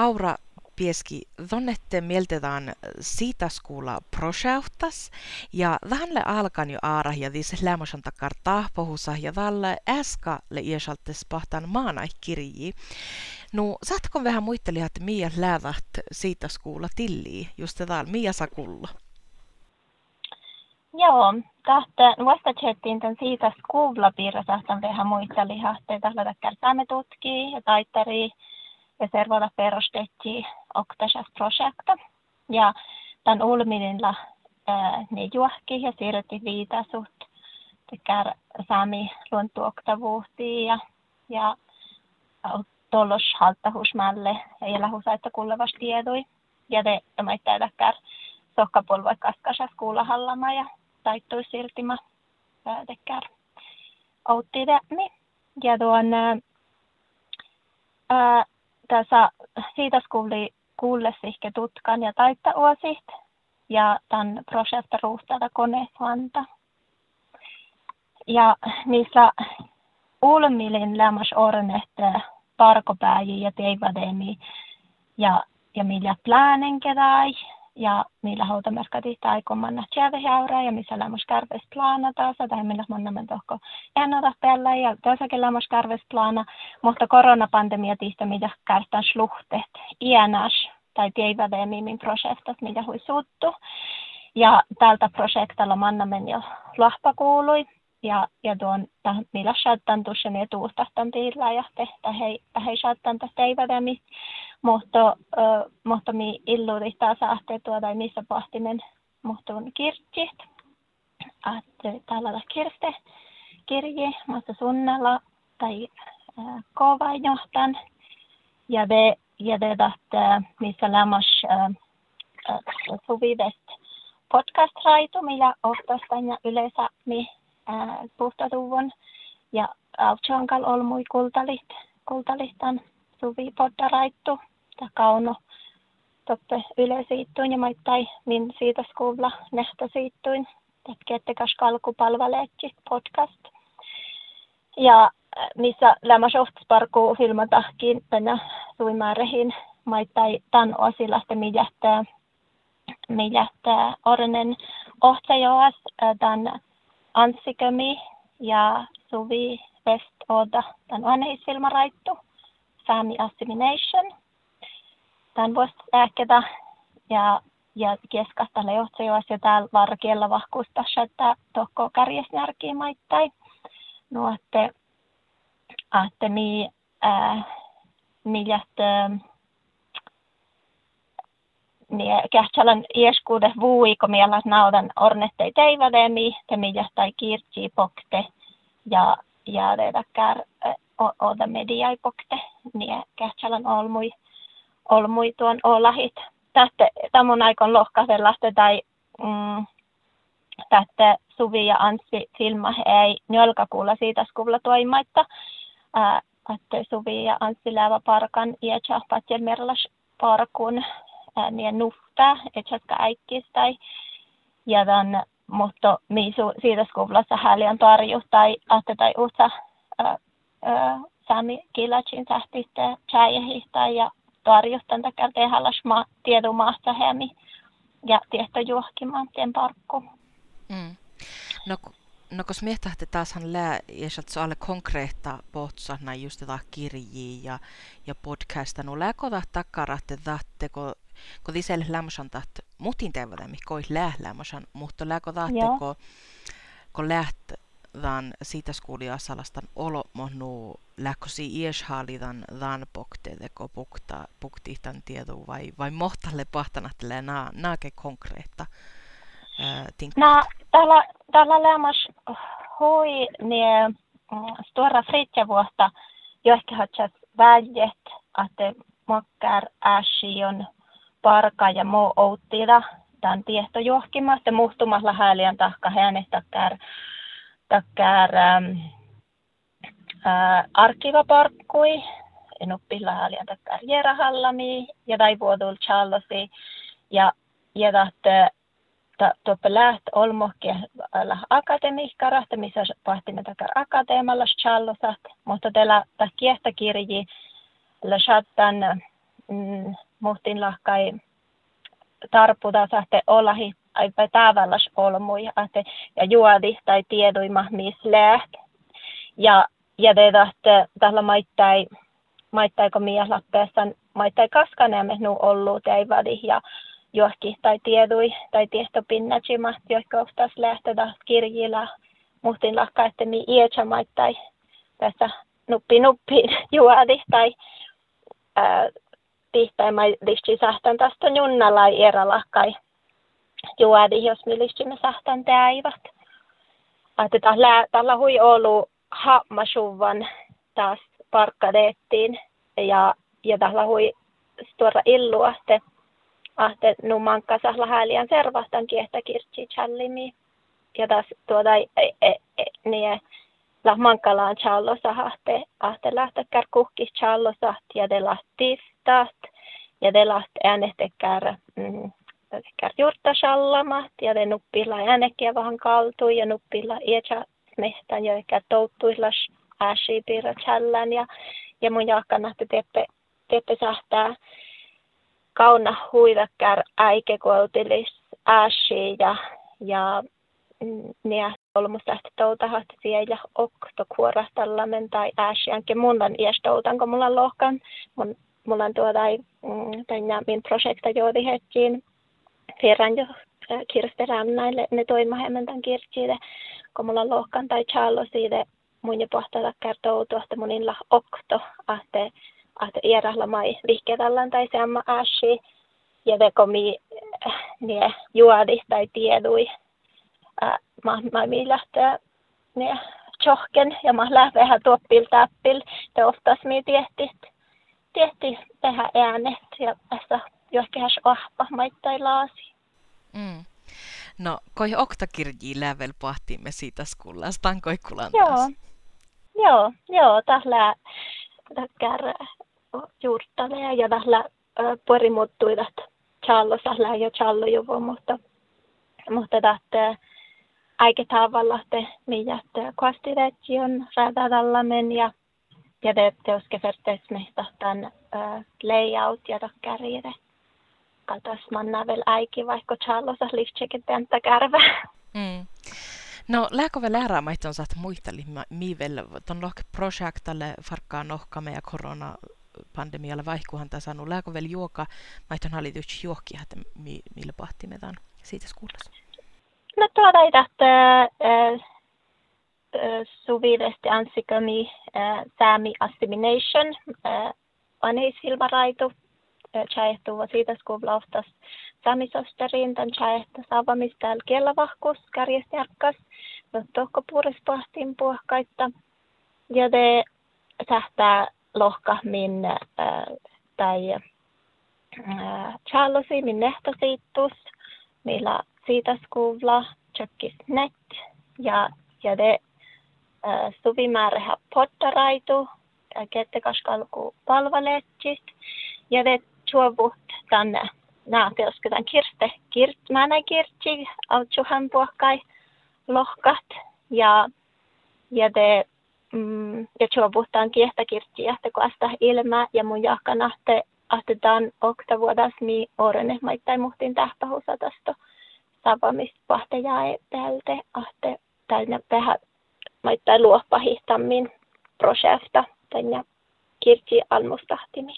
Aura pieski donnette mieltetään siitä skuulla projektas ja vähänle alkan jo aara ja viisi lämmösen takar tahpohusa ja tälle äskalle iäsaltes pahtan maanai kirji. No, saatko vähän muitteli, että Mia läävät siitä skuulla tilliin, just täällä Mia Sakulla? Joo, tahta vastatsettiin tämän siitä skuulla piirrosa, vähän muitteli, että tällä saamme tutkii ja taittari ja servoilla perustettiin oktasas projekta. Ja tämän ulminilla ne juohki ja siirrytti viitasut tekär saami luontuoktavuuhtiin ja, ja tollos halttahusmälle ja elähusaitta kullevas tiedui. Ja te tämä täkär sokkapolvoi kaskasas kuulahallama ja taittui siltimä tekär outti Ja tuon ää, tässä siitä kuuli kuulle sihke tutkan ja taitta uosiht ja tämän projekta ruhtada konehuanta. Ja niissä ulmilin lämmäs ornette parkopääji ja teivademi ja, ja millä plänen kedai ja millä hautamerkati tai komanna tjävehäyrä ja missä lämmös kärves plana taas, tai millä mannamen tohko ennalta tällä ja toisakin lämmös kärves plana, mutta koronapandemia tiistä mitä kärstän sluhteet iänäs tai teivädemi min projektat mitä hui suuttu. Ja tältä projektalla mannamen jo lahpa kuului, ja, ja tuon millä saattan tuossa ne tuustahtan tiillä ja tehtä hei, hei saattan tästä teivädemi mutta, mutta mi illuri taas ahte tuoda missä pahtinen mutta on kirjit. Että täällä kirste kirje, mutta sunnalla tai kovainjohtan. Ja det ja det att missä lämmas suvivest podcast-raitu, millä ohtostan ja yleensä mi puhtatuvun ja Altsionkal olmui kultalit, kultalistan suvi poddaraittu kauno toppe yleisiittuin ja maittai min siitä skuulla siittuin. Tetkeettekas kalkupalvaleekki podcast. Ja äh, missä lämmäs parkuu filmatahkin tänä suimäärehin maittai tan osilaste miljähtää miljähtää ornen ohtsajoas äh, tän Anssikömi ja Suvi West Oda tän vanheisfilmaraittu Family Assimilation – tämän voisi ähketä ja, ja keskasta johtsajoas ja täällä varkiella vahkuusta, että tokko kärjesnärkiä maittai. No, että, että mi, äh, miljät, äh, niin kähtsällä ieskuude vuui, kun mielä naudan ornettei teivädemi, te miljät tai kirtsi pokte ja ja äh, oda mediai pokte, niin kähtsälän olmui olmui tuon olahit. Tästä tämän aikon lohkasella tai mm, tästä Suvi ja Anssi filma ei kuulla siitä skulla toimaitta. että Suvi ja Anssi läävä parkan ja patjel merlas parkun niin nufta, etsätkä äikkis tai ja tämän, mutta siitä skullassa häliän tarju tai ahte tai uutta sami kilacin sähtistä chäjehistä ja tarjostan takar tehallas ma tiedomaasta hemi ja tieto juohkimaan tien parkku. Mm. No, no kun mietahti taashan lää, ja se alle konkreetta pohtsana just tätä kirjiä ja, ja podcasta, no lääkota takarahte tahte, kun kun tiselle lämmösan taht mutin teivät, mikä olisi lää lämmösan, mutta lääkota tahte, kun, kun läht dan siitä skuuliasalastan olo mohnu läkkosi ieshalidan dan poktedeko pukta puktihtan tieto vai vai mohtalle pahtanattele na naake konkreetta Na, täällä, täällä lämmäs hui nie mm, stora fritjavuotta jo ehkä hatsas väljet, että makkar äsiön parka ja muu outtida tämän tiehtojuohkimasta muhtumalla häliän tahka hänestäkään tackar äh, arkivaparkkui, haljan tackar jerahallami ja vuodul challosi ja ta toppe läht olmohke alla akademikkarahta, missä pahtimme takar akateemalla challosat, mutta tällä ta kiehtäkirji la chattan mm, muhtin lahkai tarputa sahte aipa tavallas olmui ahte, ja juodi tai tieduima läht. Ja, ja te tahte tällä maittai, maittaiko mies lappeessan, maittai kaskaneemme nu ollut teivadi ja johki tai tiedui tai tiestopinnatsima, jotka ostas lähteä kirjilla muhtin lahka, että mi ietsä maittai tässä nuppi nuppi juodi tai ää, tihtai mai listi sahtan tästä junnalla eralla kai juodi, jos me listimme sahtan täivät. Että tällä, tällä hui ollut hammasuvan taas parkkadeettiin ja, ja tällä hui tuoda illua, että ahte numanka sahla häliän servastan kiehtä kirtsi challimi. Ja taas tuoda e, e, e, niin la mankalaan challo sahte ahte lähtekär kuhkis challo ja de lahtistat ja de laht äänestekär mm, kär juurta shallamat ja de nuppilla äänekkiä vähän kaltui ja nuppilla ietsä mehtän ja ehkä touttuislas ääsi piirra challan ja ja mun jahkan teppe teppe sähtää kauna huidakkär äike koutilis ääsi ja ja ne olmusta toutahat siellä okto kuorastallamen tai ääsiänkin mulla on iestoutan, kun mulla lohkan. Mun, mulla on tuota mm, tänne min projekta joodi hetkiin. Firran jo äh, kirste rannaille ne toimahemmen tämän kirtsiide, kun mulla lohkan tai challo siitä mun jo pohtada kertoo tuosta munilla okto, ahte, ahte ierahla mai vihketallan tai seamma ääsi. Ja vekomi äh, ne juodi tai tiedui mä, mä lähtee ne tjohken ja mä lähden vähän tuoppil täppil. Te oftas mi tehti, tehti tehdä äänet ja tässä johonkin ahpa maittai laasi. Mm. No, koi oktakirji lävel pohtimme siitä skullastaan koikkulan Joo, joo, joo, tällä täkkär juurtale ja tällä puorimuttuidat challossa jo challo juvo, mutta mutta tästä aiketavalla meidät kostiregion radadallamen ja ja det ska förstås tämän layout ja kärjede. Katas manna väl aiki vaikka Charlosa lihtseket täntä kärvä. Mm. No, lääkö läärää on saat muisteli, mi vel ton lohke projektalle farkkaa nohkame ja korona pandemialle vaihkuhan tässä saanut lääkö vel juoka maiton hallitus juokki, että mi, millä pahtimetaan siitä skuullassa. No tuoda että suvidesti ansikami säämi assimilation anis hilmaraitu chaehtuva siitä skuvlaustas saamisosterin tämän chaehta saavamistel kiellavahkus kärjestjärkkas no tohko puhtiin puhkaita ja de sähtää lohka min tai Charlosi min nehtosiittus millä siitä skuvla net ja, ja de äh, suvimäärähä pottaraitu, äh, kettekaskalku palvaletsit ja de tuovut tänne nää teosketan kirste kirt mänä kirtsi autsuhan puhkai lohkat ja ja de mm, ja tuovuhtaan kiehtä kirtsi ja asta ilmä ja mun jahkanahte ahtetaan okta vuodas mi orene maittai muhtin tähpähusatasto tapaamispahte jäi päältä ahte täynnä vähän maittaa luoppahihtammin projekta tänne kirti almustahtimin.